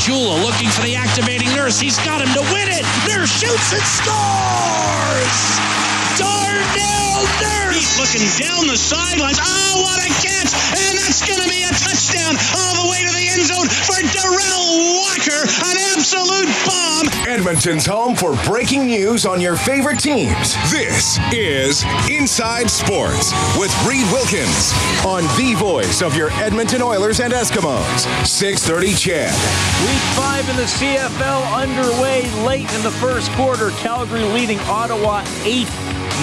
Jula looking for the activating nurse. He's got him to win it. Nurse shoots and scores! Darnell Nurse! He's looking down the sidelines. Oh, what a catch! And that's going to be a touchdown all the way to the end zone for Derel Walker. An absolute bomb. Edmonton's home for breaking news on your favorite teams. This is Inside Sports with Reed Wilkins on the voice of your Edmonton Oilers and Eskimos. 630 CHED. Week five in the CFL underway late in the first quarter. Calgary leading Ottawa 8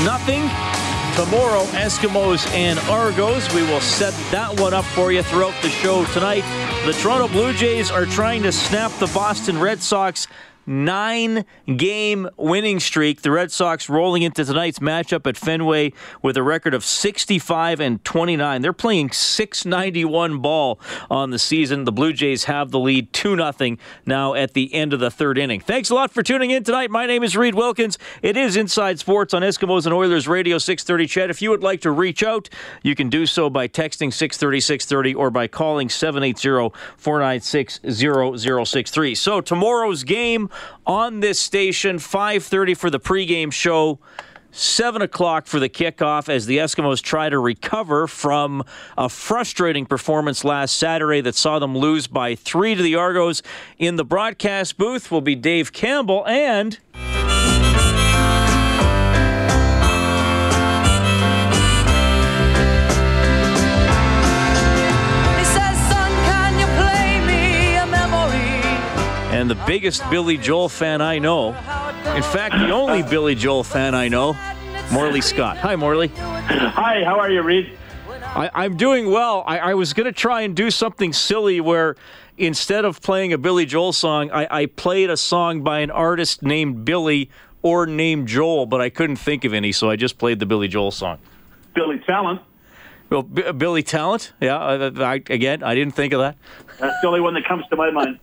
nothing. Tomorrow, Eskimos and Argos. We will set that one up for you throughout the show tonight. The Toronto Blue Jays are trying to snap the Boston Red Sox nine game winning streak. The Red Sox rolling into tonight's matchup at Fenway with a record of 65 and 29. They're playing 691 ball on the season. The Blue Jays have the lead 2 0 now at the end of the third inning. Thanks a lot for tuning in tonight. My name is Reed Wilkins. It is Inside Sports on Eskimos and Oilers Radio 630 CHED. If you would like to reach out, you can do so by texting 630 630 or by calling 780 496 0063. So tomorrow's game on this station, 5.30 for the pregame show. 7 o'clock for the kickoff as the Eskimos try to recover from a frustrating performance last Saturday that saw them lose by three to the Argos. In the broadcast booth will be Dave Campbell and. And the biggest Billy Joel fan I know. In fact, the only Billy Joel fan I know, Morley Scott. Hi, Morley. Hi, how are you, Reed? I, am doing well. I, I was going to try and do something silly where instead of playing a Billy Joel song, I, I played a song by an artist named Billy or named Joel, but I couldn't think of any, so I just played the Billy Joel song. Billy Talent. Well, B- Billy Talent, yeah. I, I, again, I didn't think of that. That's the only one that comes to my mind.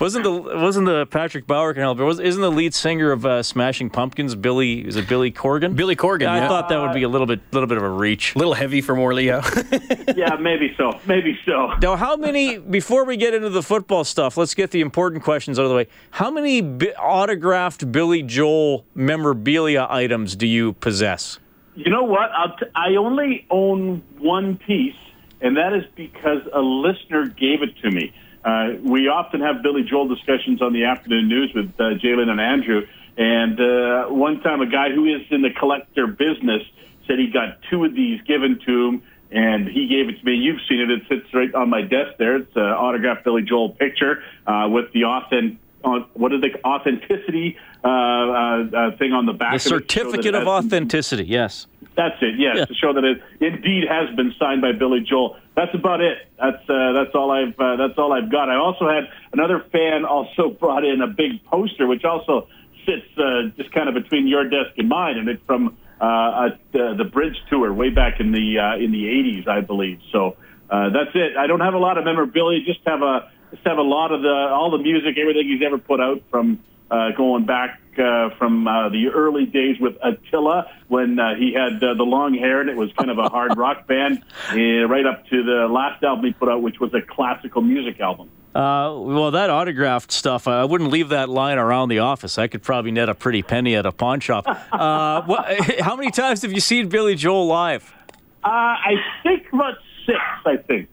Wasn't the wasn't the Patrick Bauer can help? Was isn't the lead singer of uh, Smashing Pumpkins Billy? Is it Billy Corgan? Billy Corgan. Yeah, yeah. I thought that would be a little bit little bit of a reach. A little heavy for more Leo. yeah, maybe so. Maybe so. Now, how many? Before we get into the football stuff, let's get the important questions out of the way. How many bi- autographed Billy Joel memorabilia items do you possess? You know what? T- I only own one piece, and that is because a listener gave it to me. Uh, we often have Billy Joel discussions on the afternoon news with uh, Jalen and Andrew. And uh, one time, a guy who is in the collector business said he got two of these given to him, and he gave it to me. You've seen it; it sits right on my desk there. It's an autographed Billy Joel picture uh, with the authentic. On, what is the authenticity uh, uh, uh, thing on the back? The certificate of authenticity. Yes. That's it. Yes, yeah. to show that it indeed has been signed by Billy Joel. That's about it. That's uh, that's all I've uh, that's all I've got. I also had another fan also brought in a big poster, which also sits uh, just kind of between your desk and mine, and it's from uh, uh, the Bridge tour way back in the uh, in the '80s, I believe. So uh, that's it. I don't have a lot of memorabilia. Just have a just have a lot of the all the music, everything he's ever put out from uh, going back uh, from uh, the early days with Attila when uh, he had uh, the long hair and it was kind of a hard rock band, uh, right up to the last album he put out, which was a classical music album. Uh, well, that autographed stuff, I wouldn't leave that lying around the office. I could probably net a pretty penny at a pawn shop. Uh, what, how many times have you seen Billy Joel live? Uh, I think about six. I think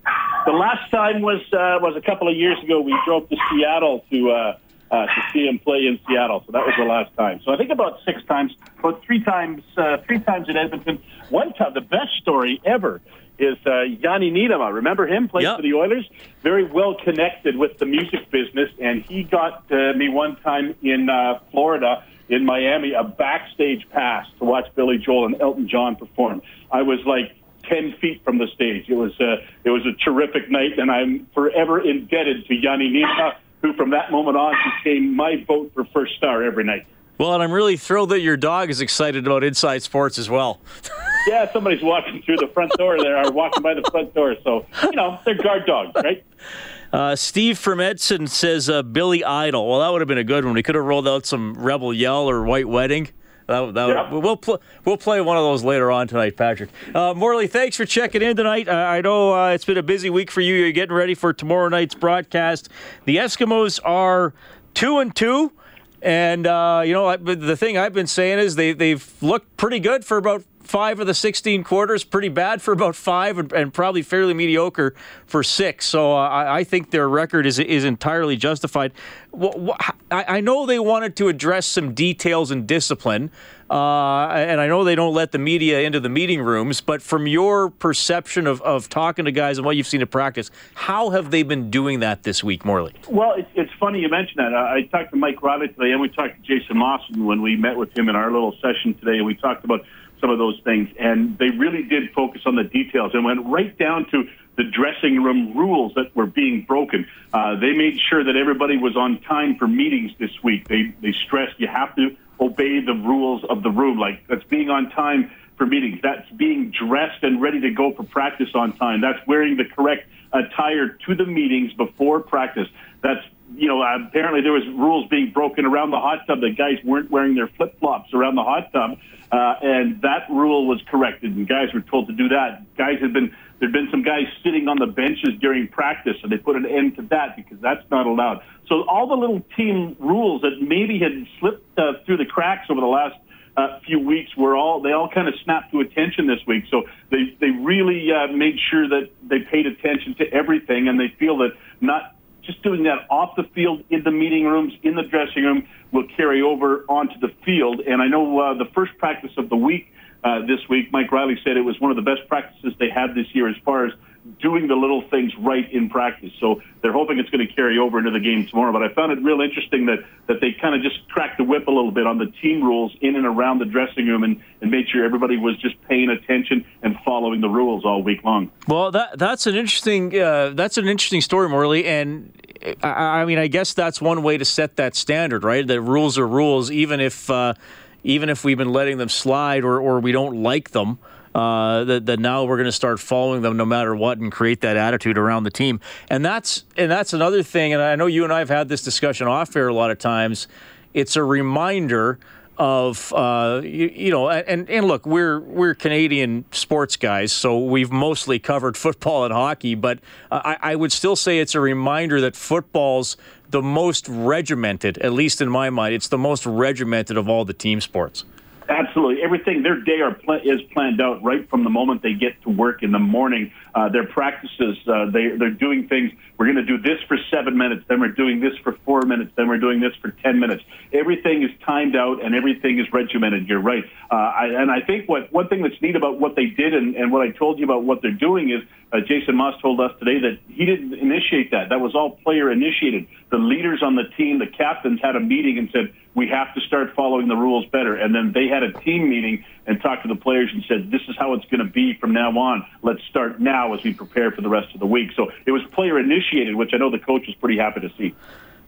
the last time was uh, was a couple of years ago. We drove to Seattle to uh, uh, to see him play in Seattle. So that was the last time. So I think about six times, about three times, uh, three times in Edmonton. One time, the best story ever is uh, Janne Niinimaa. Remember him? Played yep. for the Oilers. Very well connected with the music business, and he got uh, me one time in uh, Florida, in Miami, a backstage pass to watch Billy Joel and Elton John perform. I was like. 10 feet from the stage. It was, uh, it was a terrific night, and I'm forever indebted to Janne Niinimaa who from that moment on became my vote for first star every night. Well, and I'm really thrilled that your dog is excited about Inside Sports as well. yeah, somebody's walking through the front door there, or walking by the front door. So, you know, they're guard dogs, right? Uh, Steve from Edson says uh, Billy Idol. Well, that would have been a good one. We could have rolled out some Rebel Yell or White Wedding. That, that, yeah. We'll pl- we'll play one of those later on tonight, Patrick. Uh, Morley, thanks for checking in tonight. I, I know uh, it's been a busy week for you. You're getting ready for tomorrow night's broadcast. The Eskimos are two and two. And uh, you know, the thing I've been saying is they they've looked pretty good for about five of the 16 quarters, pretty bad for about five, and, and probably fairly mediocre for six. So uh, I, I, think their record is is entirely justified. Well, I, I know they wanted to address some details and discipline. Uh, and I know they don't let the media into the meeting rooms, but from your perception of, of talking to guys and what you've seen in practice, how have they been doing that this week, Morley? Well, it's, it's funny you mention that. I, I talked to Mike Reilly today, and we talked to Jason Maas when we met with him in our little session today, and we talked about some of those things. And they really did focus on the details and went right down to the dressing room rules that were being broken. Uh, they made sure that everybody was on time for meetings this week. They, they stressed you have to obey the rules of the room. Like that's being on time for meetings. That's being dressed and ready to go for practice on time. That's wearing the correct attire to the meetings before practice. That's you know apparently there was rules being broken around the hot tub that guys weren't wearing their flip flops around the hot tub, uh, and that rule was corrected and guys were told to do that. Guys had been there'd been some guys sitting on the benches during practice, and they put an end to that because that's not allowed. So all the little team rules that maybe had slipped uh, through the cracks over the last uh, few weeks were all they all kind of snapped to attention this week. So they they really uh, made sure that they paid attention to everything, and they feel that not just doing that off the field in the meeting rooms in the dressing room will carry over onto the field. And I know uh, the first practice of the week uh, this week, Mike Reilly said it was one of the best practices they had this year as far as doing the little things right in practice. So they're hoping it's going to carry over into the game tomorrow. But I found it real interesting that, that they kind of just cracked the whip a little bit on the team rules in and around the dressing room and, and made sure everybody was just paying attention and following the rules all week long. Well, that that's an interesting uh, that's an interesting story, Morley. And I, I, mean, I guess that's one way to set that standard, right? That rules are rules, even if uh, even if we've been letting them slide or, or we don't like them uh, that, that now we're going to start following them no matter what and create that attitude around the team. And that's and that's another thing. And I know you and I have had this discussion off air a lot of times. It's a reminder of uh, you, you, know and, and look we're we're Canadian sports guys so we've mostly covered football and hockey but I, I would still say it's a reminder that football's the most regimented at least in my mind it's the most regimented of all the team sports. Absolutely. Everything, their day are is planned out right from the moment they get to work in the morning. Uh, their practices, uh, they, they're doing things. We're going to do this for seven minutes, then we're doing this for four minutes, then we're doing this for 10 minutes. Everything is timed out and everything is regimented. You're right. Uh, I, and I think what one thing that's neat about what they did and, and what I told you about what they're doing is uh, Jason Maas told us today that he didn't initiate that. That was all player initiated. The leaders on the team, the captains had a meeting and said, we have to start following the rules better. And then they had a team meeting and talked to the players and said, this is how it's going to be from now on. Let's start now as we prepare for the rest of the week. So it was player initiated, which I know the coach was pretty happy to see.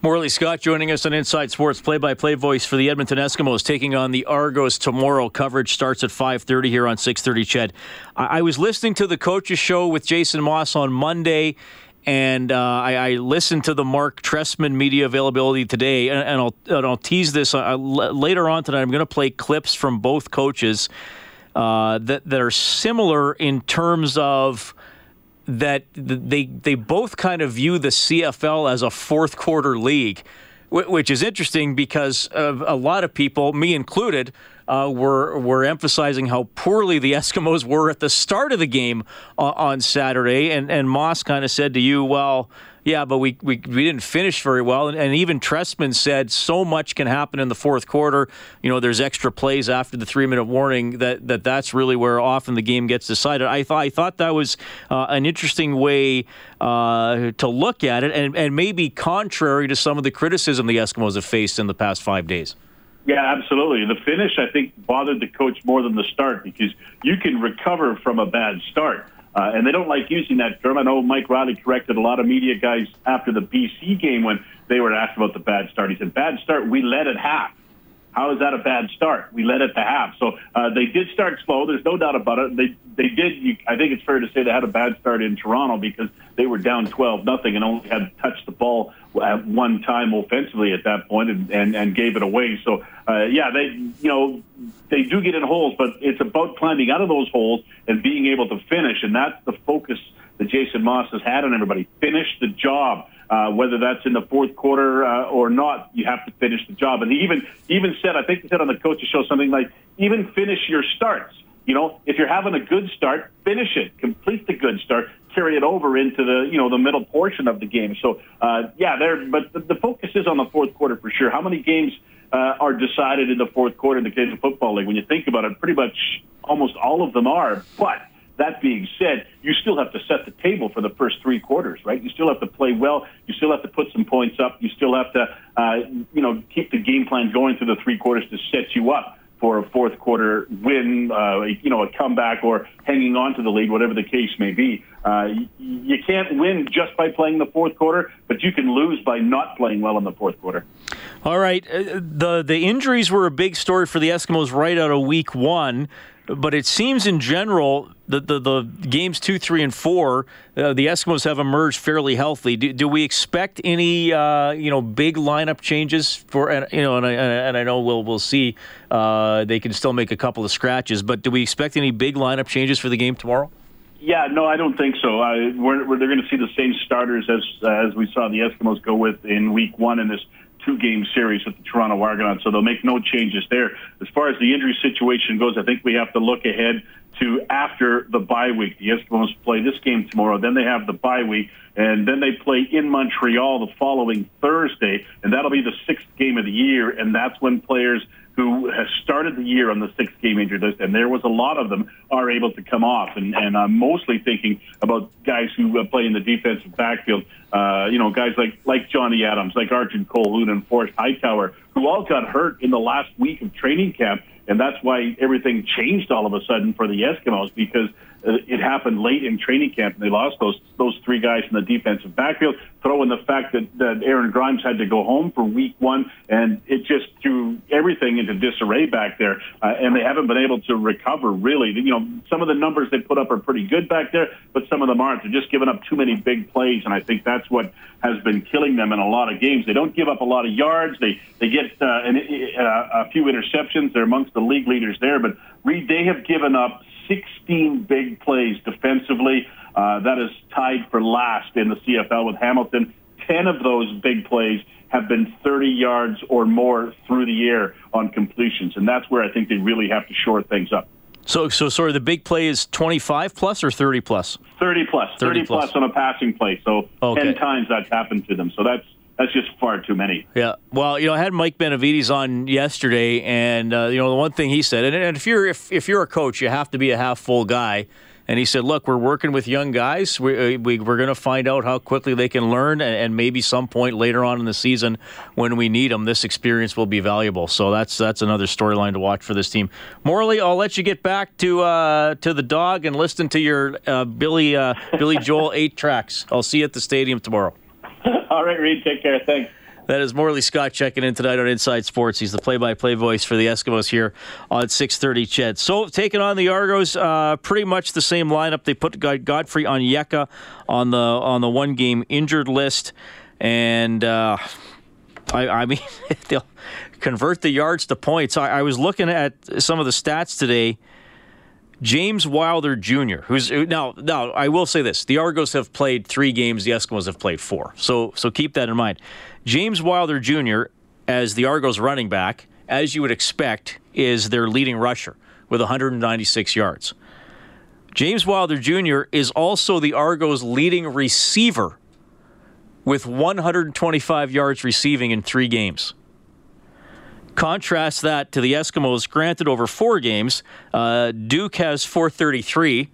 Morley Scott joining us on Inside Sports, play-by-play voice for the Edmonton Eskimos, taking on the Argos tomorrow. Coverage starts at 5:30 here on 6:30. Ched, I-, I was listening to the coaches show with Jason Maas on Monday, and uh, I, I, listened to the Mark Trestman media availability today, and, and, I'll, and I'll, tease this uh, later on tonight. I'm going to play clips from both coaches uh, that that are similar in terms of that they they both kind of view the CFL as a fourth quarter league, which is interesting because a lot of people, me included uh, were were emphasizing how poorly the Eskimos were at the start of the game uh, on Saturday, and and Maas kind of said to you, well. Yeah, but we, we, we didn't finish very well. And, and, even Trestman said so much can happen in the fourth quarter. You know, there's extra plays after the three minute warning that, that that's really where often the game gets decided. I thought I thought that was uh, an interesting way uh, to look at it, and, and maybe contrary to some of the criticism the Eskimos have faced in the past five days. Yeah, absolutely. The finish, I think, bothered the coach more than the start because you can recover from a bad start. Uh, and they don't like using that term. I know Mike Reilly corrected a lot of media guys after the BC game when they were asked about the bad start. He said, bad start, we led at half. How is that a bad start? We led at the half. So uh, they did start slow. There's no doubt about it. They they did. You, I think it's fair to say they had a bad start in Toronto because they were down 12 nothing and only had touched the ball at one time offensively at that point and and, and gave it away. So uh, yeah, they you know they do get in holes, but it's about climbing out of those holes and being able to finish, and that's the focus that Jason Maas has had on everybody. Finish the job. Uh, whether that's in the fourth quarter uh, or not, you have to finish the job. And he even even said, I think he said on the coach's show something like, even finish your starts. You know, if you're having a good start, finish it, complete the good start, carry it over into the you know the middle portion of the game. So uh, yeah, there. But the, the focus is on the fourth quarter for sure. How many games uh, are decided in the fourth quarter in the Canadian Football League? When you think about it, pretty much almost all of them are. But that being said, you still have to set the table for the first three quarters, right? You still have to play well. You still have to put some points up. You still have to, uh, you know, keep the game plan going through the three quarters to set you up for a fourth quarter win, uh, you know, a comeback or hanging on to the lead, whatever the case may be. Uh, you can't win just by playing the fourth quarter, but you can lose by not playing well in the fourth quarter. All right, uh, the the injuries were a big story for the Eskimos right out of week one but it seems in general that the, the games two, three, and four, uh, the Eskimos have emerged fairly healthy. Do, do we expect any uh, you know big lineup changes for and, you know and I, and I know we'll we'll see uh, they can still make a couple of scratches, but do we expect any big lineup changes for the game tomorrow? Yeah, no, I don't think so. I, we're, we're, they're going to see the same starters as as we saw the Eskimos go with in Week One in this two game series with the Toronto Argonauts, so they'll make no changes there. As far as the injury situation goes, I think we have to look ahead to after the bye week. The Eskimos play this game tomorrow, then they have the bye week, and then they play in Montreal the following Thursday, and that'll be the sixth game of the year, and that's when players who has started the year on the six game injured list, and there was a lot of them, are able to come off. And, and I'm mostly thinking about guys who uh, play in the defensive backfield. Uh, you know, guys like like Johnny Adams, like Arjen Colquhoun, and Forrest Hightower, who all got hurt in the last week of training camp, and that's why everything changed all of a sudden for the Eskimos because it happened late in training camp, and they lost those those three guys in the defensive backfield. Throw in the fact that, that Aaron Grymes had to go home for week one, and it just threw everything into disarray back there. Uh, and they haven't been able to recover really. You know, some of the numbers they put up are pretty good back there, but some of them aren't. They're just giving up too many big plays, and I think that's what has been killing them in a lot of games. They don't give up a lot of yards. They they get uh, an, uh, a few interceptions. They're amongst the league leaders there, but Reed, they have given up 16 big plays defensively. Uh, that is tied for last in the CFL with Hamilton. 10 of those big plays have been 30 yards or more through the air on completions, and that's where I think they really have to shore things up. So, so sorry, the big play is 25 plus or 30 plus? 30 plus. 30, 30 plus. plus on a passing play. So okay. 10 times that's happened to them. So that's that's just far too many. Yeah. Well, you know, I had Mike Benevides on yesterday, and uh, you know, the one thing he said, and, and if you're if, if you're a coach, you have to be a half full guy. And he said, "Look, we're working with young guys. We, uh, we, are going to find out how quickly they can learn, and, and, maybe some point later on in the season, when we need them, this experience will be valuable. So that's that's another storyline to watch for this team. Morley, I'll let you get back to uh, to the dog and listen to your uh, Billy uh, Billy Joel eight tracks. I'll see you at the stadium tomorrow. All right, Reed. Take care. Thanks. That is Morley Scott checking in tonight on Inside Sports. He's the play-by-play voice for the Eskimos here on 6:30. CHED. So taking on the Argos, uh, pretty much the same lineup. They put Godfrey Onyeka on the on the one-game injured list, and uh, I, I, mean they'll convert the yards to points. I, I was looking at some of the stats today. James Wilder Jr., who's now now I will say this: the Argos have played three games, the Eskimos have played four. So so keep that in mind. James Wilder Jr. as the Argos running back, as you would expect, is their leading rusher with 196 yards. James Wilder Jr. is also the Argos' leading receiver with 125 yards receiving in three games. Contrast that to the Eskimos, granted over four games. Uh, Duke has 433,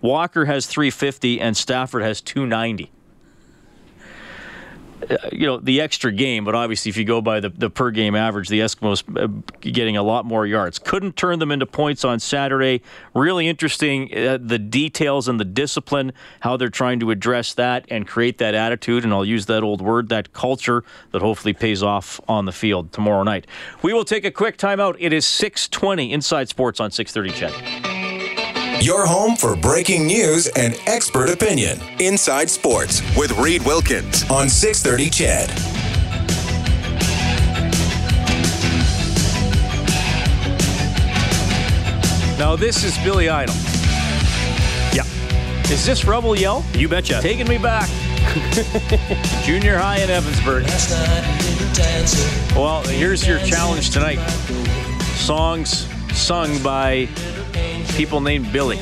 Walker has 350, and Stafford has 290. Uh, you know the extra game, but obviously if you go by the, the per game average, the Eskimos uh, getting a lot more yards. Couldn't turn them into points on Saturday. Really interesting uh, the details and the discipline, how they're trying to address that and create that attitude. And I'll use that old word, that culture that hopefully pays off on the field tomorrow night. We will take a quick timeout. It is 6:20 Inside Sports on 6:30. CHED. Your home for breaking news and expert opinion. Inside Sports with Reed Wilkins on 630 CHED. Now this is Billy Idol. Yeah. Is this Rebel Yell? You betcha. Taking me back. Junior high in Evansburg. Well, here's your challenge tonight. Songs sung by people named Billy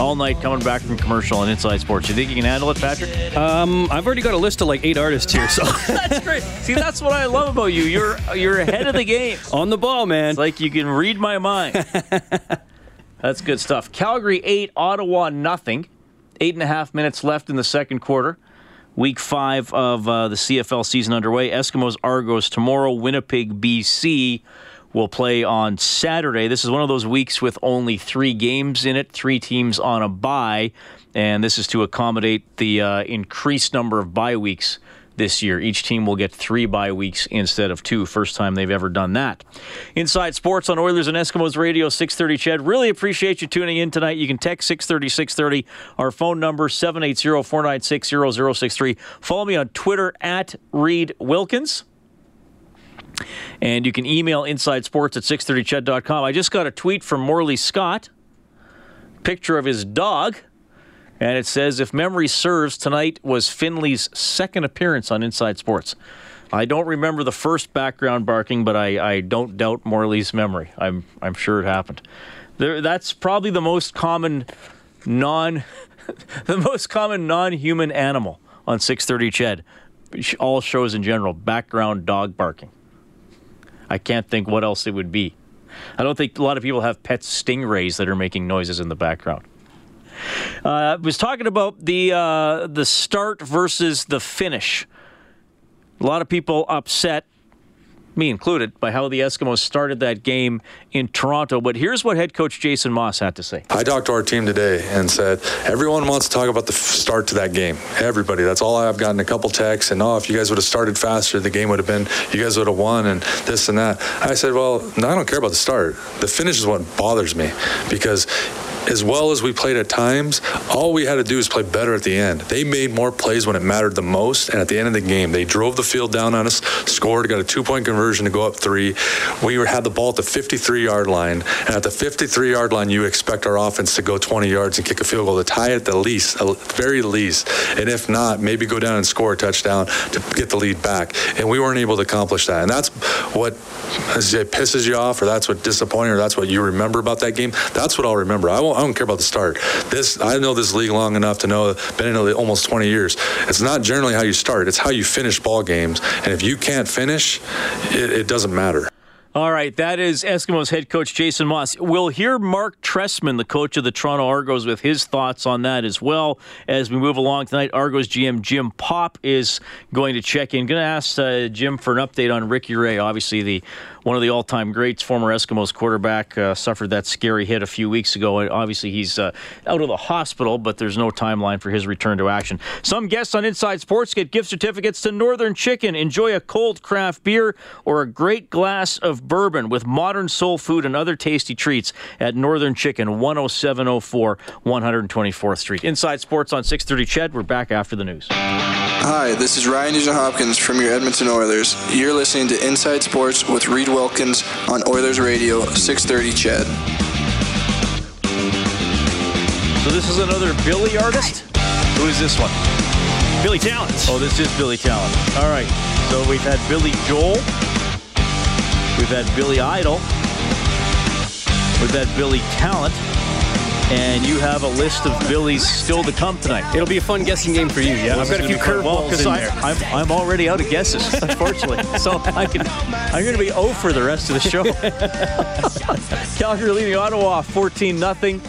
all night coming back from commercial on Inside Sports. You think you can handle it, Patrick? Um, I've already got a list of like eight artists here, so that's great. See, that's what I love about you. You're you're ahead of the game. On the ball, man. It's like you can read my mind. that's good stuff. Calgary eight, Ottawa nothing. Eight and a half minutes left in the second quarter. Week five of uh, the CFL season underway. Eskimos Argos tomorrow. Winnipeg, BC will play on Saturday. This is one of those weeks with only three games in it, three teams on a bye, and this is to accommodate the uh, increased number of bye weeks this year. Each team will get three bye weeks instead of two. First time they've ever done that. Inside Sports on Oilers and Eskimos Radio, 630 CHED. Really appreciate you tuning in tonight. You can text 630 630. Our phone number, 780 496 0063. Follow me on Twitter at Reed Wilkins. And you can email insidesports at 630ched.com. I just got a tweet from Morley Scott, picture of his dog. And it says, if memory serves, tonight was Finley's second appearance on Inside Sports. I don't remember the first background barking, but I, I don't doubt Morley's memory. I'm, I'm sure it happened. There, that's probably the most common non, the most common non-human animal on 630 Ched. All shows in general, background dog barking. I can't think what else it would be. I don't think a lot of people have pet stingrays that are making noises in the background. Uh, I was talking about the uh, the start versus the finish. A lot of people upset me included, by how the Eskimos started that game in Toronto. But here's what head coach Jason Maas had to say. I talked to our team today and said, everyone wants to talk about the start to that game. Everybody. That's all I've gotten a couple texts and, oh, if you guys would have started faster, the game would have been, you guys would have won and this and that. I said, well, no, I don't care about the start. The finish is what bothers me because as well as we played at times, all we had to do is play better at the end. They made more plays when it mattered the most, and at the end of the game, they drove the field down on us, scored, got a two-point conversion to go up three. We had the ball at the 53-yard line, and at the 53-yard line, you expect our offense to go 20 yards and kick a field goal to tie at the least, at very least, and if not, maybe go down and score a touchdown to get the lead back. And we weren't able to accomplish that, and that's what it pisses you off, or that's what disappointing, or that's what you remember about that game. That's what I'll remember. I won't I don't care about the start. This I know this league long enough to know, been in it almost 20 years. It's not generally how you start; it's how you finish ball games. And if you can't finish, it, it doesn't matter. All right, that is Eskimos head coach Jason Maas. We'll hear Mark Trestman, the coach of the Toronto Argos, with his thoughts on that as well as we move along tonight. Argos GM Jim Popp is going to check in. Going to ask uh, Jim for an update on Ricky Ray, obviously the one of the all-time greats, former Eskimos quarterback, uh, suffered that scary hit a few weeks ago. Obviously, he's uh, out of the hospital, but there's no timeline for his return to action. Some guests on Inside Sports get gift certificates to Northern Chicken. Enjoy a cold craft beer or a great glass of bourbon with modern soul food and other tasty treats at Northern Chicken, 10704 124th Street. Inside Sports on 630 CHED. We're back after the news. Hi, this is Ryan Nugent Hopkins from your Edmonton Oilers. You're listening to Inside Sports with Reed Wilkins on Oilers Radio, 630 CHED. So this is another Billy artist? Who is this one? Billy Talent. Oh, this is Billy Talent. All right. So we've had Billy Joel. We've had Billy Idol. We've had Billy Talent. And you have a list of Billies still to come tonight. It'll be a fun guessing game for you. Yeah, I've got a few curveballs in there. I'm, I'm already out of guesses, unfortunately. so I can, I'm going to be 0 for the rest of the show. Calgary leading Ottawa 14 0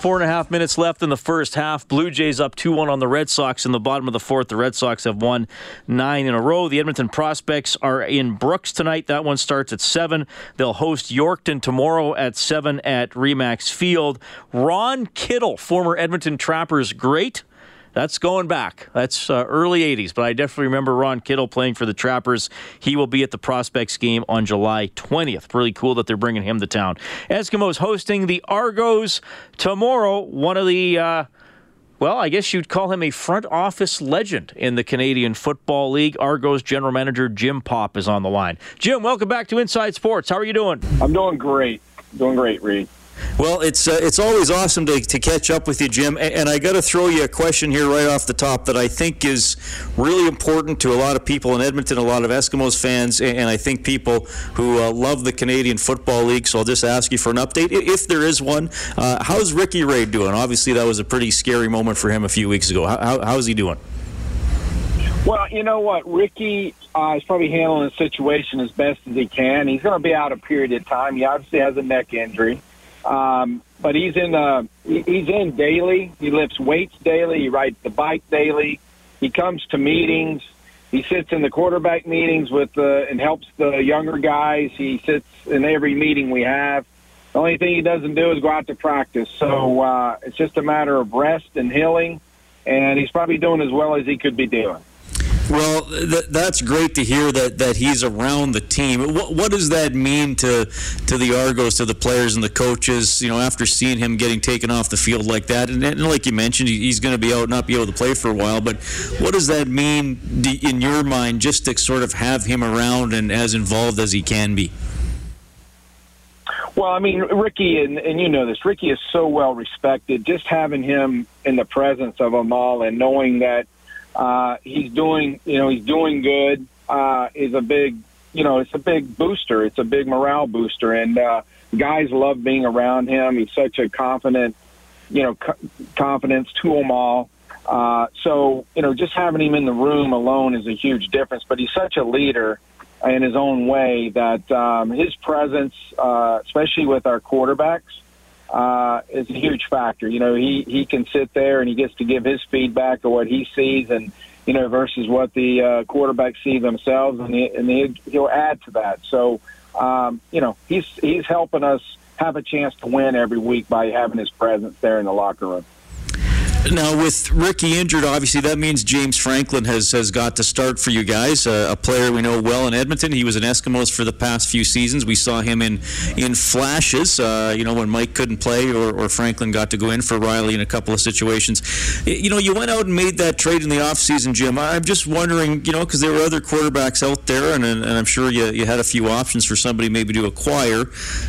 Four and a half minutes left in the first half. Blue Jays up 2 1 on the Red Sox in the bottom of the fourth. The Red Sox have won nine in a row. The Edmonton Prospects are in Brooks tonight. That one starts at 7. They'll host Yorkton tomorrow at 7 at Remax Field. Ron Kittle, former Edmonton Trappers great, that's going back. That's uh, early 80s, but I definitely remember Ron Kittle playing for the Trappers. He will be at the Prospects game on July 20th. Really cool that they're bringing him to town. Eskimos hosting the Argos tomorrow. One of the. Uh, well, I guess you'd call him a front office legend in the Canadian Football League. Argos general manager Jim Popp is on the line. Jim, welcome back to Inside Sports. How are you doing? I'm doing great. Doing great, Reed. Well, it's uh, it's always awesome to, to catch up with you, Jim. And, I got to throw you a question here right off the top that I think is really important to a lot of people in Edmonton, a lot of Eskimos fans, and, and I think people who uh, love the Canadian Football League. So I'll just ask you for an update, if there is one. Uh, how's Ricky Ray doing? Obviously, that was a pretty scary moment for him a few weeks ago. How, how's he doing? Well, you know what, Ricky uh, is probably handling the situation as best as he can. He's going to be out a period of time. He obviously has a neck injury. Um, but he's in uh, he's in daily. He lifts weights daily. He rides the bike daily. He comes to meetings. He sits in the quarterback meetings with uh, and helps the younger guys. He sits in every meeting we have. The only thing he doesn't do is go out to practice. So uh, it's just a matter of rest and healing, and he's probably doing as well as he could be doing. Well, th- that's great to hear that, that he's around the team. What, what does that mean to to the Argos, to the players and the coaches? You know, after seeing him getting taken off the field like that, and, and like you mentioned, he's going to be out, not be able to play for a while. But what does that mean in your mind, just to sort of have him around and as involved as he can be? Well, I mean, Ricky, and, and you know this, Ricky is so well respected. Just having him in the presence of them all and knowing that uh, he's doing, you know, he's doing good. Uh, is a big, you know, it's a big booster. It's a big morale booster, and uh, guys love being around him. He's such a confident, you know, co- confidence to them all. Uh, so, you know, just having him in the room alone is a huge difference. But he's such a leader in his own way that um, his presence, uh, especially with our quarterbacks, uh, is a huge factor. You know, he he can sit there and he gets to give his feedback of what he sees, and you know, versus what the uh, quarterbacks see themselves, and, he, and he, he'll add to that. So, um, you know, he's he's helping us have a chance to win every week by having his presence there in the locker room. Now, with Ricky injured, obviously that means James Franklin has, has got to start for you guys. Uh, a player we know well in Edmonton. He was an Eskimos for the past few seasons. We saw him in in flashes. Uh, you know when Mike couldn't play or, or Franklin got to go in for Reilly in a couple of situations. You know you went out and made that trade in the offseason, Jim. I'm just wondering, you know, because there were other quarterbacks out there, and, and I'm sure you, you had a few options for somebody maybe to acquire.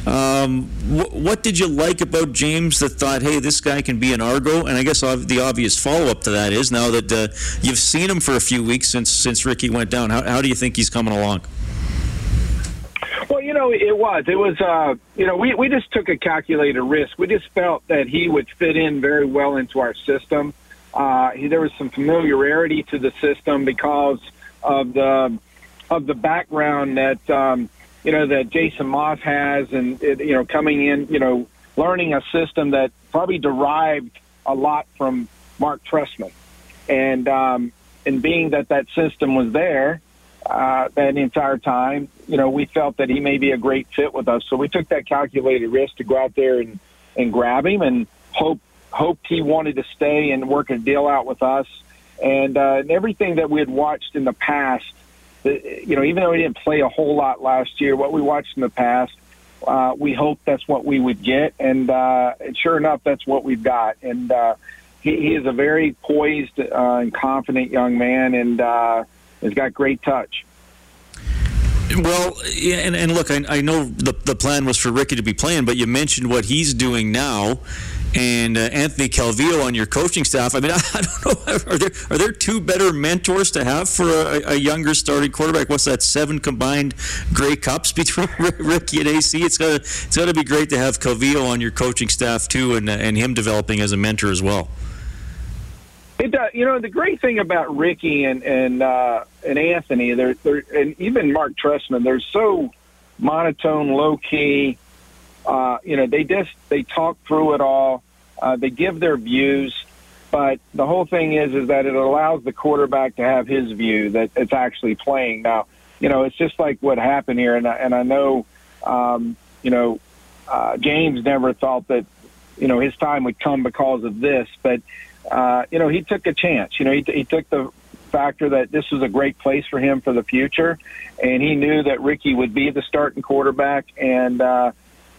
Um, wh- what did you like about James that thought, hey, this guy can be an Argo? And I guess I've the obvious follow up to that is now that uh, you've seen him for a few weeks since since Ricky went down. How, how do you think he's coming along? Well, you know, it was. It was, uh, you know, we, we just took a calculated risk. We just felt that he would fit in very well into our system. Uh, he, there was some familiarity to the system because of the of the background that um, you know that Jason Maas has, and it, you know, coming in, you know, learning a system that probably derived a lot from Mark Trestman, and um, and being that that system was there uh, that entire time, you know, we felt that he may be a great fit with us. So we took that calculated risk to go out there and and grab him, and hope hoped he wanted to stay and work a deal out with us. And, uh, and everything that we had watched in the past, you know, even though he didn't play a whole lot last year, what we watched in the past uh, we hoped that's what we would get, and, uh, and sure enough, that's what we've got. And uh, he, he is a very poised uh, and confident young man, and uh, has got great touch. Well, and, and look, I, I know the, the plan was for Ricky to be playing, but you mentioned what he's doing now and uh, Anthony Calvillo on your coaching staff. I mean, I, I, don't know. Are there are there two better mentors to have for a, a younger starting quarterback? What's that? Seven combined Grey Cups between Ricky and AC. It's got it's got to be great to have Calvillo on your coaching staff too, and and him developing as a mentor as well. It does. You know, the great thing about Ricky and and uh, and Anthony, they're, they're and even Mark Trestman, they're so monotone, low key uh, you know, they just they talk through it all. Uh, they give their views, but the whole thing is is that it allows the quarterback to have his view that it's actually playing. Now, you know, it's just like what happened here, and I, and I know, um, you know, uh, James never thought that, you know, his time would come because of this, but uh, you know, he took a chance. You know, he, he took the factor that this was a great place for him for the future, and he knew that Ricky would be the starting quarterback. And uh,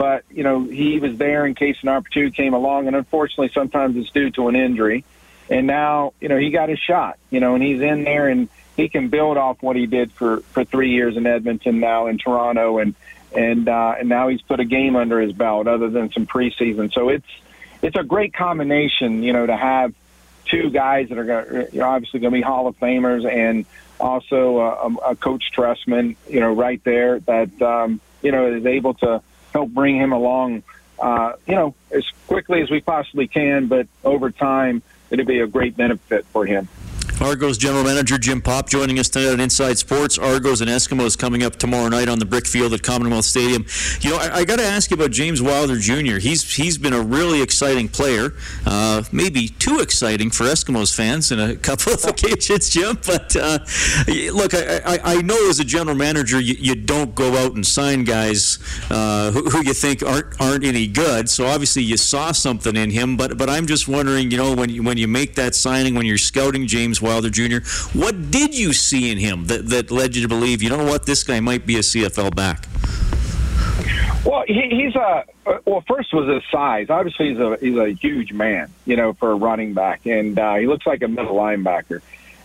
but you know, he was there in case an opportunity came along, and unfortunately, sometimes it's due to an injury. And now, you know, he got his shot. You know, and he's in there, and he can build off what he did for for three years in Edmonton, now in Toronto, and and uh, and now he's put a game under his belt, other than some preseason. So it's it's a great combination, you know, to have two guys that are going to, obviously going to be Hall of Famers and also uh, a, coach Trestman, you know, right there that, um, you know, is able to help bring him along, uh, you know, as quickly as we possibly can, but over time, it'll be a great benefit for him. Argos general manager Jim Popp joining us tonight on Inside Sports. Argos and Eskimos coming up tomorrow night on the brick field at Commonwealth Stadium. You know, I, I got to ask you about James Wilder Jr. He's he's been a really exciting player, uh, maybe too exciting for Eskimos fans in a couple of occasions, Jim. But uh, look, I, I, I, know as a general manager, you, you don't go out and sign guys uh, who, who you think aren't aren't any good. So obviously you saw something in him. But but I'm just wondering, you know, when you, when you make that signing, when you're scouting James Wilder Wilder Jr. What did you see in him that, that led you to believe, you don't know what, this guy might be a CFL back? Well, he, he's a well. First was his size. Obviously, he's a he's a huge man, you know, for a running back, and uh, he looks like a middle linebacker.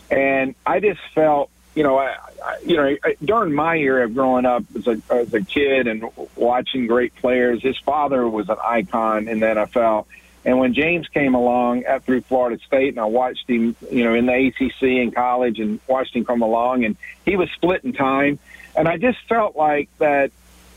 And I just felt, you know, I, I, you know, during my era of growing up as a as a kid and watching great players, his father was an icon in the NFL, and when James came along at, through Florida State, and I watched him, you know, in the ACC in college, and watched him come along, and he was splitting time, and I just felt like that,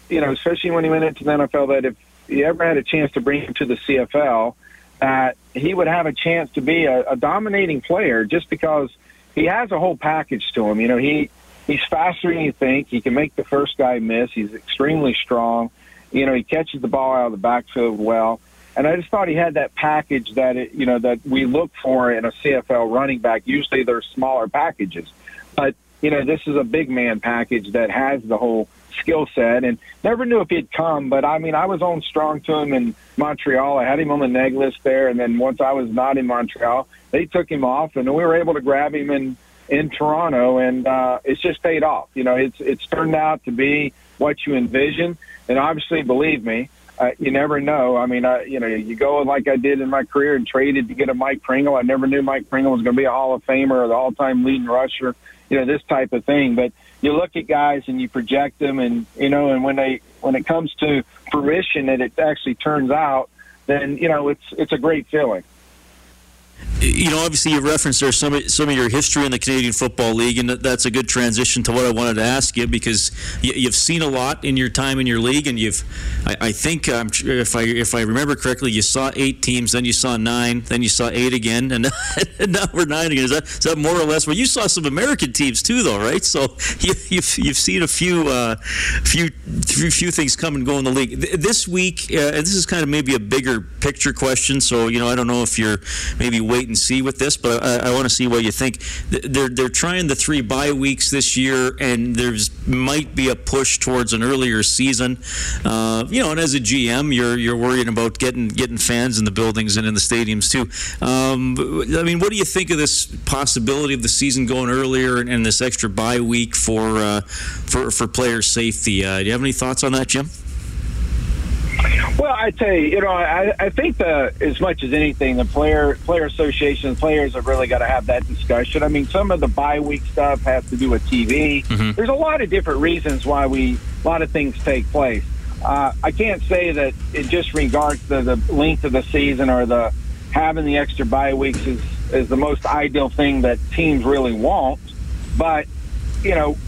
you know, especially when he went into the NFL, that if he ever had a chance to bring him to the CFL, that he would have a chance to be a, a dominating player, just because he has a whole package to him. You know, he he's faster than you think. He can make the first guy miss. He's extremely strong. You know, he catches the ball out of the backfield well and I just thought he had that package that it, you know that we look for in a CFL running back. Usually they're smaller packages, but you know this is a big man package that has the whole skill set. And never knew if he'd come, but I mean I was on strong to him in Montreal. I had him on the neg list there, and then once I was not in Montreal, they took him off, and we were able to grab him in in Toronto, and uh, it's just paid off. You know, it's it's turned out to be what you envision, and obviously, believe me uh, you never know. I mean, I, you know, you go like I did in my career and traded to get a Mike Pringle. I never knew Mike Pringle was going to be a Hall of Famer or the all-time leading rusher, you know, this type of thing. But you look at guys and you project them, and you know, and when they when it comes to fruition, and it actually turns out, then you know, it's it's a great feeling you know, obviously you referenced there some some of your history in the Canadian Football League, and that's a good transition to what I wanted to ask you because you, have seen a lot in your time in your league, and you've, I, I think, um, if I if I remember correctly, you saw eight teams, then you saw nine, then you saw eight again, and, now we're nine again. Is that is that more or less? Well, you saw some American teams too, though, right? So you, have you've, you've seen a few uh, few few things come and go in the league. This week, uh, and this is kind of maybe a bigger picture question. So you know, I don't know if you're maybe wait and see with this, but I, I want to see what you think. They're they're trying the three bye weeks this year, and there's might be a push towards an earlier season. Uh, you know, and as a GM, you're you're worried about getting getting fans in the buildings and in the stadiums too. Um, I mean, what do you think of this possibility of the season going earlier and, and this extra bye week for uh, for for player safety? Uh, do you have any thoughts on that, Jim? Well, I tell you, you know, I, I think the as much as anything, the player player association players have really got to have that discussion. I mean, some of the bye week stuff has to do with TV. Mm-hmm. There's a lot of different reasons why we a lot of things take place. Uh, I can't say that it just regards to the length of the season or the having the extra bye weeks is is the most ideal thing that teams really want. But you know,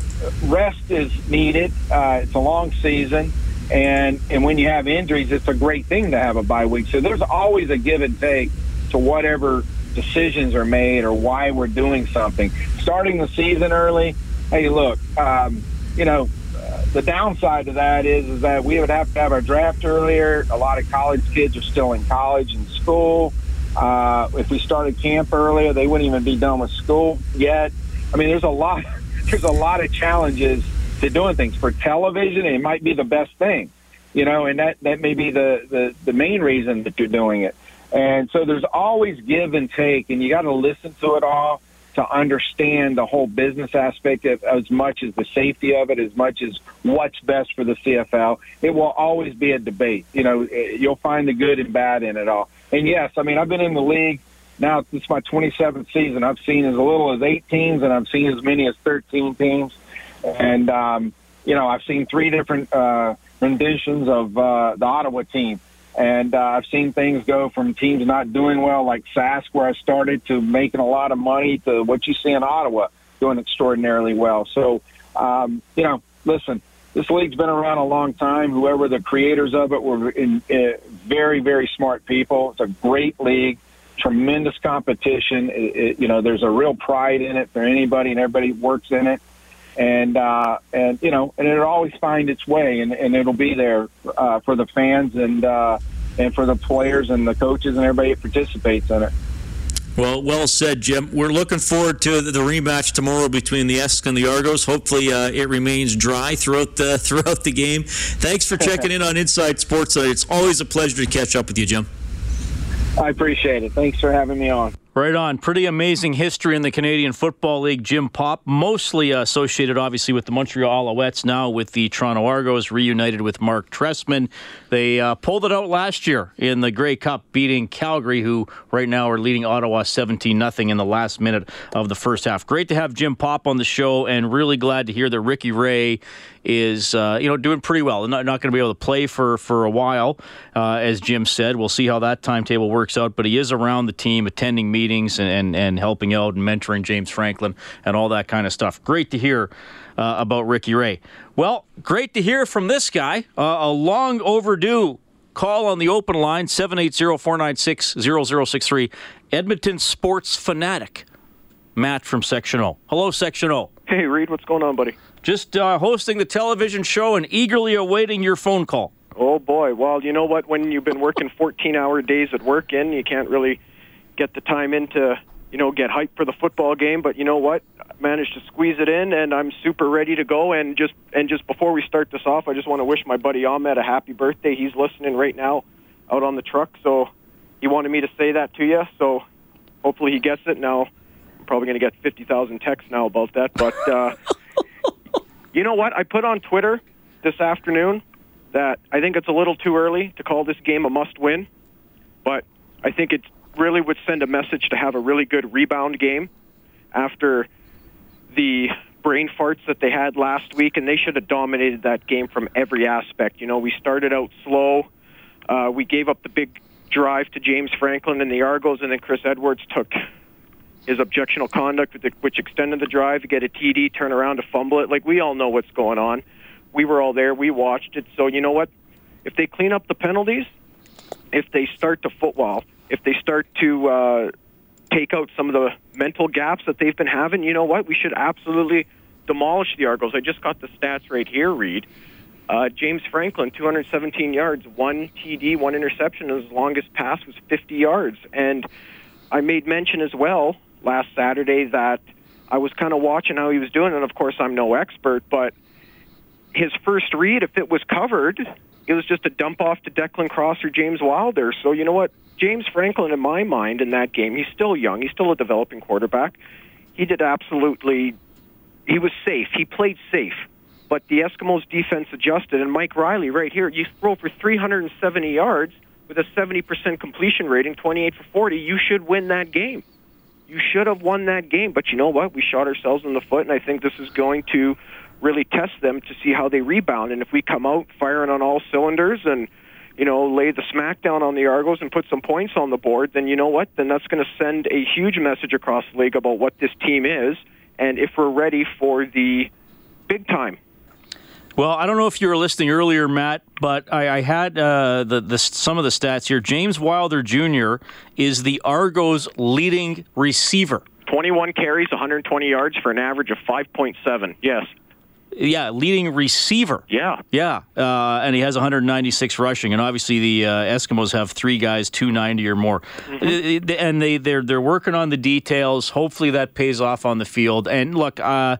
rest is needed. Uh, it's a long season and and when you have injuries, it's a great thing to have a bye week. So there's always a give and take to whatever decisions are made or why we're doing something. Starting the season early, hey, look, um, you know, uh, the downside to that is is that we would have to have our draft earlier. A lot of college kids are still in college and school. Uh, if we started camp earlier, they wouldn't even be done with school yet. I mean, there's a lot. There's a lot of challenges to doing things for television. It might be the best thing, you know, and that that may be the the, the main reason that you're doing it. And so there's always give and take, and you got to listen to it all to understand the whole business aspect of, as much as the safety of it, as much as what's best for the CFL. It will always be a debate. You know, eh, you'll find the good and bad in it all. And yes, I mean, I've been in the league now. It's my 27th season. I've seen as little as eight teams, and I've seen as many as 13 teams. And um, you know, I've seen three different uh, renditions of uh, the Ottawa team. And uh, I've seen things go from teams not doing well, like Sask, where I started, to making a lot of money, to what you see in Ottawa doing extraordinarily well. So, um, you know, listen, this league's been around a long time. Whoever the creators of it were in, uh, very, very smart people. It's a great league, tremendous competition. It, it, you know, there's a real pride in it for anybody, and everybody works in it and uh, and you know, and it'll always find its way, and, and it'll be there uh, for the fans and uh, and for the players and the coaches and everybody that participates in it. Well, well said, Jim. We're looking forward to the rematch tomorrow between the Esk and the Argos. Hopefully, uh, it remains dry throughout the throughout the game. Thanks for checking in on Inside Sports. It's always a pleasure to catch up with you, Jim. I appreciate it. Thanks for having me on. Right on. Pretty amazing history in the Canadian Football League. Jim Popp, mostly associated obviously with the Montreal Alouettes, now with the Toronto Argos, reunited with Marc Trestman. They uh, pulled it out last year in the Grey Cup, beating Calgary, who right now are leading Ottawa 17 0 in the last minute of the first half. Great to have Jim Popp on the show, and really glad to hear that Ricky Ray is uh, you know doing pretty well. Not, not going to be able to play for for a while, uh, as Jim said. We'll see how that timetable works out. But he is around the team, attending meetings and, and, and helping out and mentoring James Franklin and all that kind of stuff. Great to hear uh, about Ricky Ray. Well, great to hear from this guy. Uh, a long overdue call on the open line 780-496-0063 edmonton sports fanatic matt from section o hello section o hey reed what's going on buddy just uh, hosting the television show and eagerly awaiting your phone call. Oh boy! Well, you know what? When you've been working 14-hour days at work, in you can't really get the time in to you know get hyped for the football game. But you know what? I managed to squeeze it in, and I'm super ready to go. And just and just before we start this off, I just want to wish my buddy Ahmed a happy birthday. He's listening right now out on the truck, so he wanted me to say that to you. So hopefully he gets it. Now I'm probably going to get 50,000 texts now about that, but. Uh, You know what? I put on Twitter this afternoon that I think it's a little too early to call this game a must win, but I think it really would send a message to have a really good rebound game after the brain farts that they had last week, and they should have dominated that game from every aspect. You know, we started out slow. Uh, we gave up the big drive to James Franklin and the Argos, and then Chris Edwards took his objectionable conduct, which extended the drive, to get a TD, turn around to fumble it. Like we all know what's going on. We were all there. We watched it. So you know what? If they clean up the penalties, if they start to football, if they start to uh, take out some of the mental gaps that they've been having, you know what? We should absolutely demolish the Argos. I just got the stats right here, Reed. Uh, James Franklin, 217 yards, one TD, one interception. His longest pass was 50 yards. And I made mention as well last Saturday that I was kind of watching how he was doing, and of course I'm no expert, but his first read, if it was covered, it was just a dump off to Declan Cross or James Wilder. So you know what, James Franklin, in my mind, in that game, he's still young, he's still a developing quarterback. He did absolutely, he was safe, he played safe. But the Eskimos defense adjusted, and Mike Reilly right here, you throw for 370 yards with a 70% completion rating, 28 for 40, you should win that game you should have won that game. But you know what? We shot ourselves in the foot, and I think this is going to really test them to see how they rebound. And if we come out firing on all cylinders and you know lay the smackdown on the Argos and put some points on the board, then you know what? Then that's going to send a huge message across the league about what this team is, and if we're ready for the big time well, I don't know if you were listening earlier, Matt, but I, I had uh, the, the, some of the stats here. James Wilder Jr. is the Argos' leading receiver. 21 carries, 120 yards for an average of 5.7. Yes. Yeah, leading receiver. Yeah. Yeah, uh, and he has 196 rushing, and obviously the uh, Eskimos have three guys 290 or more, Mm-hmm. Uh, and they they're they're working on the details. Hopefully that pays off on the field. And look, uh,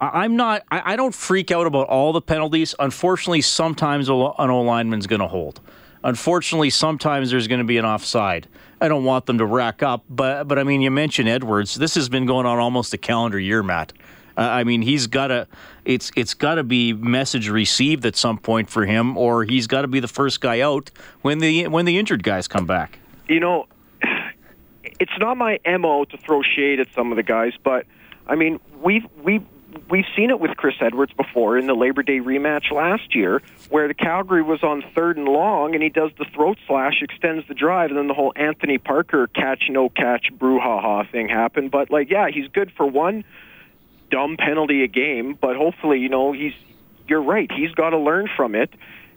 I'm not. I, I don't freak out about all the penalties. Unfortunately, sometimes an O lineman's going to hold. Unfortunately, sometimes there's going to be an offside. I don't want them to rack up, but but I mean, you mentioned Edwards. This has been going on almost a calendar year, Matt. Uh, I mean, he's got to. It's it's got to be message received at some point for him, or he's got to be the first guy out when the when the injured guys come back. you know, it's not my mo to throw shade at some of the guys, but I mean, we've we we've seen it with Chris Edwards before in the Labor Day rematch last year, where the Calgary was on third and long, and he does the throat slash, extends the drive, and then the whole Anthony Parker catch no catch brouhaha thing happened. But like, yeah, he's good for one dumb penalty a game, but hopefully, you know, he's you're right. He's got to learn from it,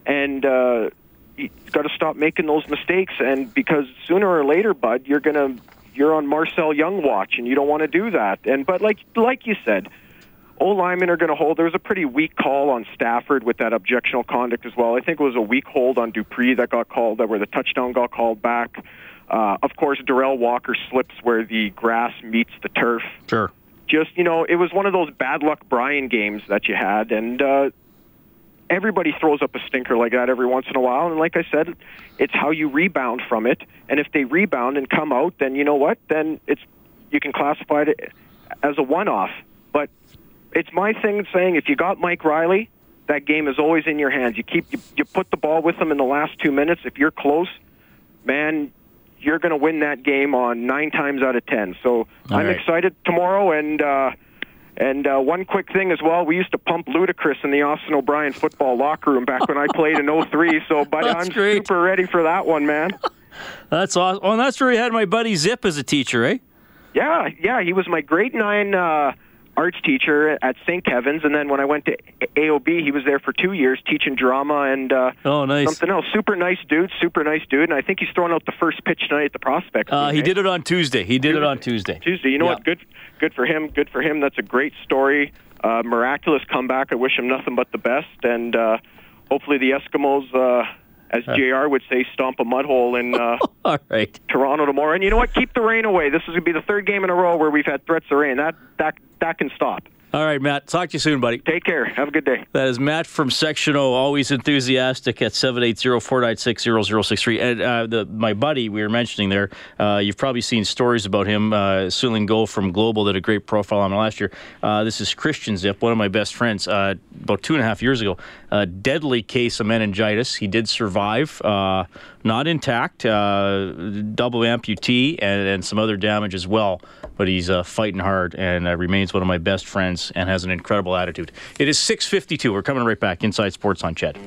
and. uh you got to stop making those mistakes and because sooner or later bud you're to you're on Marcel Young watch and you don't want to do that and but like like you said O linemen are going to hold. There was a pretty weak call on Stafford with that objectional conduct as well. I think it was a weak hold on Dupree that got called, that where the touchdown got called back. Uh, of course, Derel Walker slips where the grass meets the turf. Sure. Just you know, it was one of those bad luck Brian games that you had, and uh, everybody throws up a stinker like that every once in a while. And like I said, it's how you rebound from it. And if they rebound and come out, then you know what? Then it's you can classify it as a one-off. It's my thing saying if you got Mike Reilly, that game is always in your hands. You keep you, you put the ball with him in the last two minutes. If you're close, man, you're going to win that game on nine times out of ten. So All I'm right. excited tomorrow. And uh, and uh, one quick thing as well, we used to pump Ludacris in the Austin O'Brien football locker room back when I played in 03. So, but I'm great. super ready for that one, man. That's awesome. Oh, and that's where he had my buddy Zip as a teacher, eh? Yeah, yeah, he was my grade nine uh, arts teacher at St. Kevin's, and then when I went to AOB, he was there for two years teaching drama and uh, Oh, nice. something else. Super nice dude, super nice dude, and I think he's throwing out the first pitch tonight at the Prospect. Uh, he eh? did it on Tuesday. He did it on Tuesday. Tuesday. You know Yeah. what? Good, good for him. Good for him. That's a great story. Uh, miraculous comeback. I wish him nothing but the best, and uh, hopefully the Eskimos, uh, as Jr. would say, stomp a mud hole in uh, All right. Toronto tomorrow. And you know what? Keep the rain away. This is going to be the third game in a row where we've had threats of rain. That that that can stop. All right, Matt. Talk to you soon, buddy. Take care. Have a good day. That is Matt from Section O, always enthusiastic at 780-496-0063. And uh, the, my buddy we were mentioning there, uh, you've probably seen stories about him. Uh, Su-Ling Goh from Global did a great profile on him last year. Uh, this is Christian Zip, one of my best friends, uh, about two and a half years ago. A deadly case of meningitis. He did survive, uh, not intact, uh, double amputee, and, and some other damage as well. But he's uh, fighting hard and uh, remains one of my best friends and has an incredible attitude. It is 6:52. We're coming right back. Inside Sports on CHED.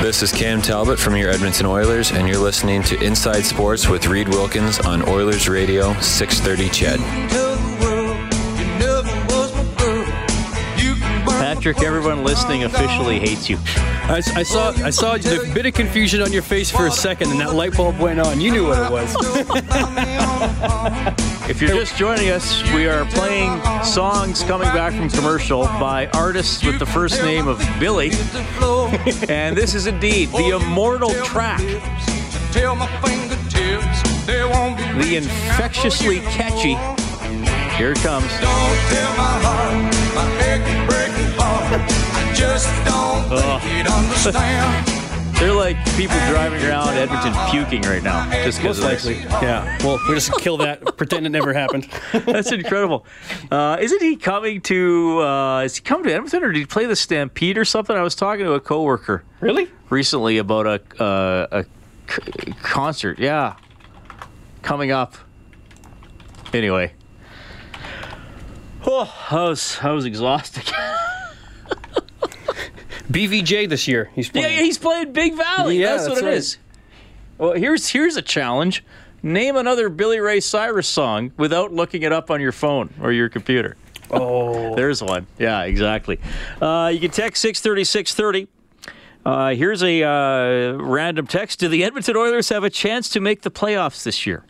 This is Cam Talbot from your Edmonton Oilers, and you're listening to Inside Sports with Reed Wilkins on Oilers Radio 630 CHED. Patrick, everyone listening officially hates you. I, I saw I saw the bit of confusion on your face for a second, and that light bulb went on. You knew what it was. If you're just joining us, we are playing songs coming back from commercial by artists with the first name of Billy. and this is indeed the immortal track. The infectiously catchy. Here it comes. Ugh. They're like people driving around Edmonton puking right now. Just because Most likely. Yeah. Well, we'll just kill that. Pretend it never happened. That's incredible. Uh, isn't he coming to? Uh, is he coming to Edmonton, or did he play the Stampede or something? I was talking to a coworker Really? recently about a uh, a c- concert. Yeah, coming up. Anyway, oh, I was I was exhausted. BVJ this year. He's yeah, playing. he's playing Big Valley. Yeah, that's, what that's it right. is. Well, here's here's a challenge. Name another Billy Ray Cyrus song without looking it up on your phone or your computer. Oh. There's one. Yeah, exactly. Uh, you can text 630 630. Uh, here's a uh, random text. Do the Edmonton Oilers have a chance to make the playoffs this year?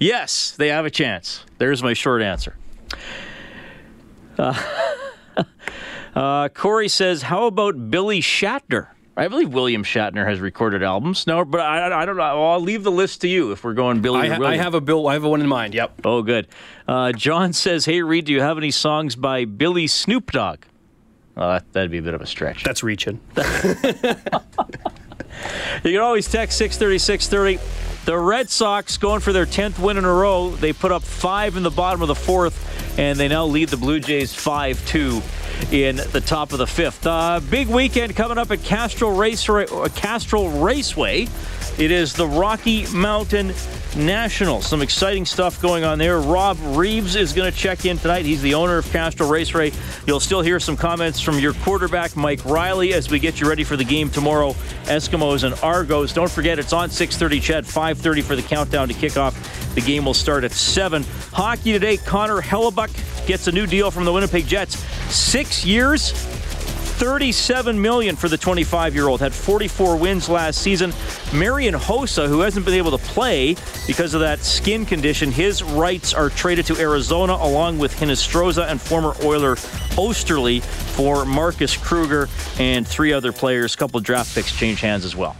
Yes, they have a chance. There's my short answer. Uh, Uh, Corey says, "How about Billy Shatner?" I believe William Shatner has recorded albums. No, but I, I don't know. I'll leave the list to you if we're going Billy. I, or ha- I have a bill. I have a one in mind. Yep. Oh, good. Uh, John says, "Hey, Reed, do you have any songs by Billy Snoop Dogg?" Well, that, that'd be a bit of a stretch. That's reaching. You can always text 630 630. The Red Sox going for their 10th win in a row. They put up five in the bottom of the fourth, and they now lead the Blue Jays 5 2 in the top of the fifth. Uh, big weekend coming up at Castrol, Race, uh, Castrol Raceway. It is the Rocky Mountain National. Some exciting stuff going on there. Rob Reeves is going to check in tonight. He's the owner of Castrol Raceway. You'll still hear some comments from your quarterback, Mike Reilly, as we get you ready for the game tomorrow, Eskimos and Argos. Don't forget, it's on 6.30, CHED, 5.30 for the countdown to kick off. The game will start at 7. Hockey today, Connor Hellebuyck gets a new deal from the Winnipeg Jets. Six years, 37 million for the 25-year-old. Had 44 wins last season. Marian Hossa, who hasn't been able to play because of that skin condition, his rights are traded to Arizona along with Hinostroza and former Oiler Oesterle for Marcus Kruger and three other players. A couple draft picks change hands as well.